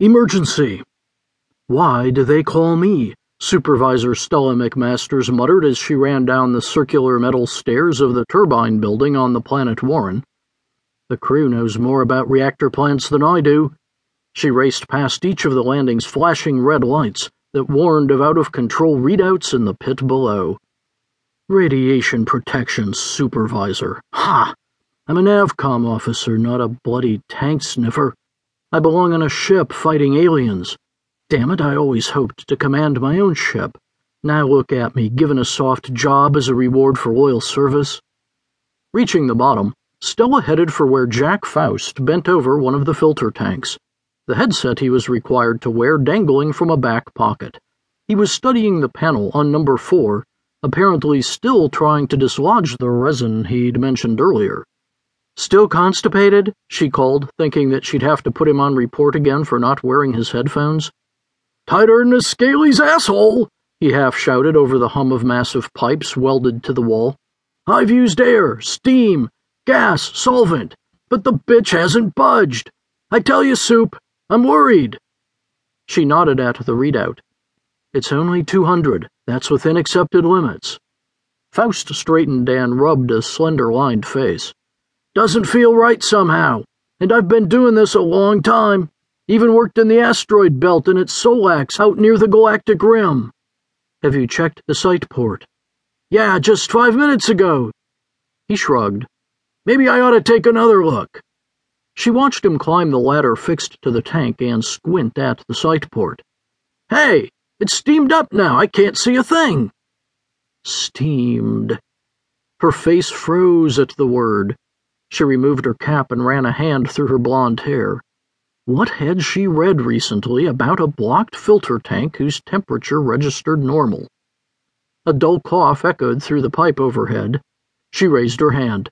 Emergency! Why do they call me? Supervisor Stella McMasters muttered as she ran down the circular metal stairs of the turbine building on the planet Warren. The crew knows more about reactor plants than I do. She raced past each of the landing's flashing red lights that warned of out of control readouts in the pit below. Radiation protection supervisor. Ha! I'm a NAVCOM officer, not a bloody tank sniffer. I belong on a ship fighting aliens. Damn it, I always hoped to command my own ship. Now look at me, given a soft job as a reward for loyal service. Reaching the bottom, Stella headed for where Jack Faust bent over one of the filter tanks, the headset he was required to wear dangling from a back pocket. He was studying the panel on number four, apparently still trying to dislodge the resin he'd mentioned earlier. Still constipated? she called, thinking that she'd have to put him on report again for not wearing his headphones. Tighter than a Scaly's asshole, he half shouted over the hum of massive pipes welded to the wall. I've used air, steam, gas, solvent, but the bitch hasn't budged. I tell you, Soup, I'm worried. She nodded at the readout. It's only 200. That's within accepted limits. Faust straightened and rubbed a slender lined face. Doesn't feel right somehow, and I've been doing this a long time. Even worked in the asteroid belt and at Solax out near the galactic rim. Have you checked the sight port? Yeah, just five minutes ago. He shrugged. Maybe I ought to take another look. She watched him climb the ladder fixed to the tank and squint at the sight port. Hey, it's steamed up now. I can't see a thing. Steamed. Her face froze at the word. She removed her cap and ran a hand through her blonde hair. What had she read recently about a blocked filter tank whose temperature registered normal? A dull cough echoed through the pipe overhead. She raised her hand.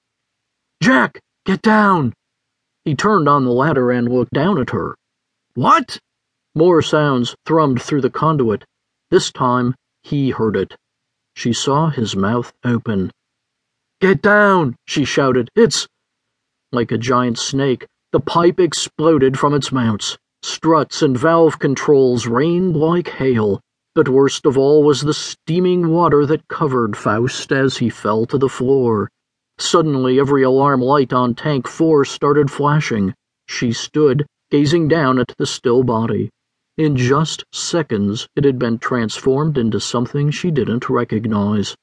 Jack, get down! He turned on the ladder and looked down at her. What? More sounds thrummed through the conduit. This time, he heard it. She saw his mouth open. Get down, she shouted. It's. Like a giant snake, the pipe exploded from its mounts. Struts and valve controls rained like hail, but worst of all was the steaming water that covered Faust as he fell to the floor. Suddenly, every alarm light on Tank 4 started flashing. She stood, gazing down at the still body. In just seconds, it had been transformed into something she didn't recognize.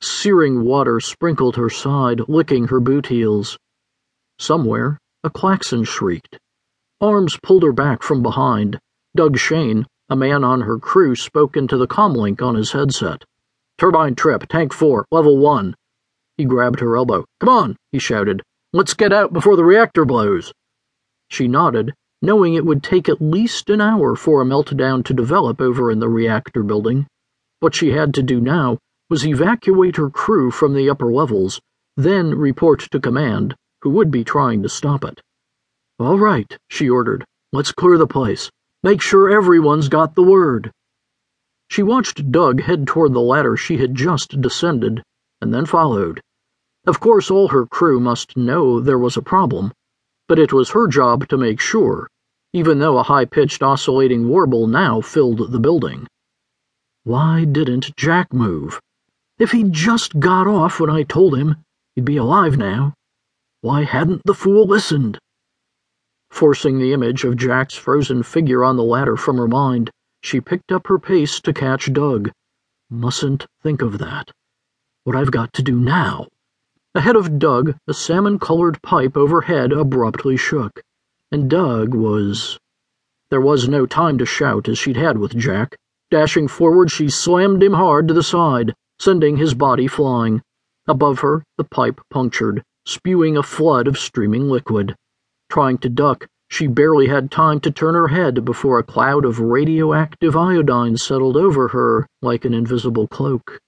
Searing water sprinkled her side, licking her boot heels. Somewhere, a klaxon shrieked. Arms pulled her back from behind. Doug Shane, a man on her crew, spoke into the comlink on his headset. Turbine trip, tank four, level one. He grabbed her elbow. Come on, he shouted. Let's get out before the reactor blows. She nodded, knowing it would take at least an hour for a meltdown to develop over in the reactor building. What she had to do now was evacuate her crew from the upper levels, then report to command who would be trying to stop it. All right, she ordered. Let's clear the place. Make sure everyone's got the word. She watched Doug head toward the ladder she had just descended, and then followed. Of course, all her crew must know there was a problem, but it was her job to make sure, even though a high pitched oscillating warble now filled the building. Why didn't Jack move? If he'd just got off when I told him, he'd be alive now. Why hadn't the fool listened? Forcing the image of Jack's frozen figure on the ladder from her mind, she picked up her pace to catch Doug. Mustn't think of that. What I've got to do now. Ahead of Doug, a salmon colored pipe overhead abruptly shook, and Doug was. There was no time to shout as she'd had with Jack. Dashing forward, she slammed him hard to the side, sending his body flying. Above her, the pipe punctured spewing a flood of streaming liquid. Trying to duck, she barely had time to turn her head before a cloud of radioactive iodine settled over her like an invisible cloak.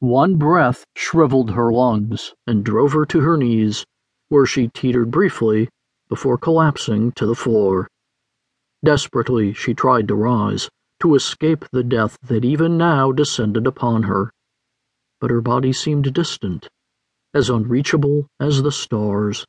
One breath shriveled her lungs and drove her to her knees, where she teetered briefly before collapsing to the floor. Desperately, she tried to rise, to escape the death that even now descended upon her. But her body seemed distant as unreachable as the stars.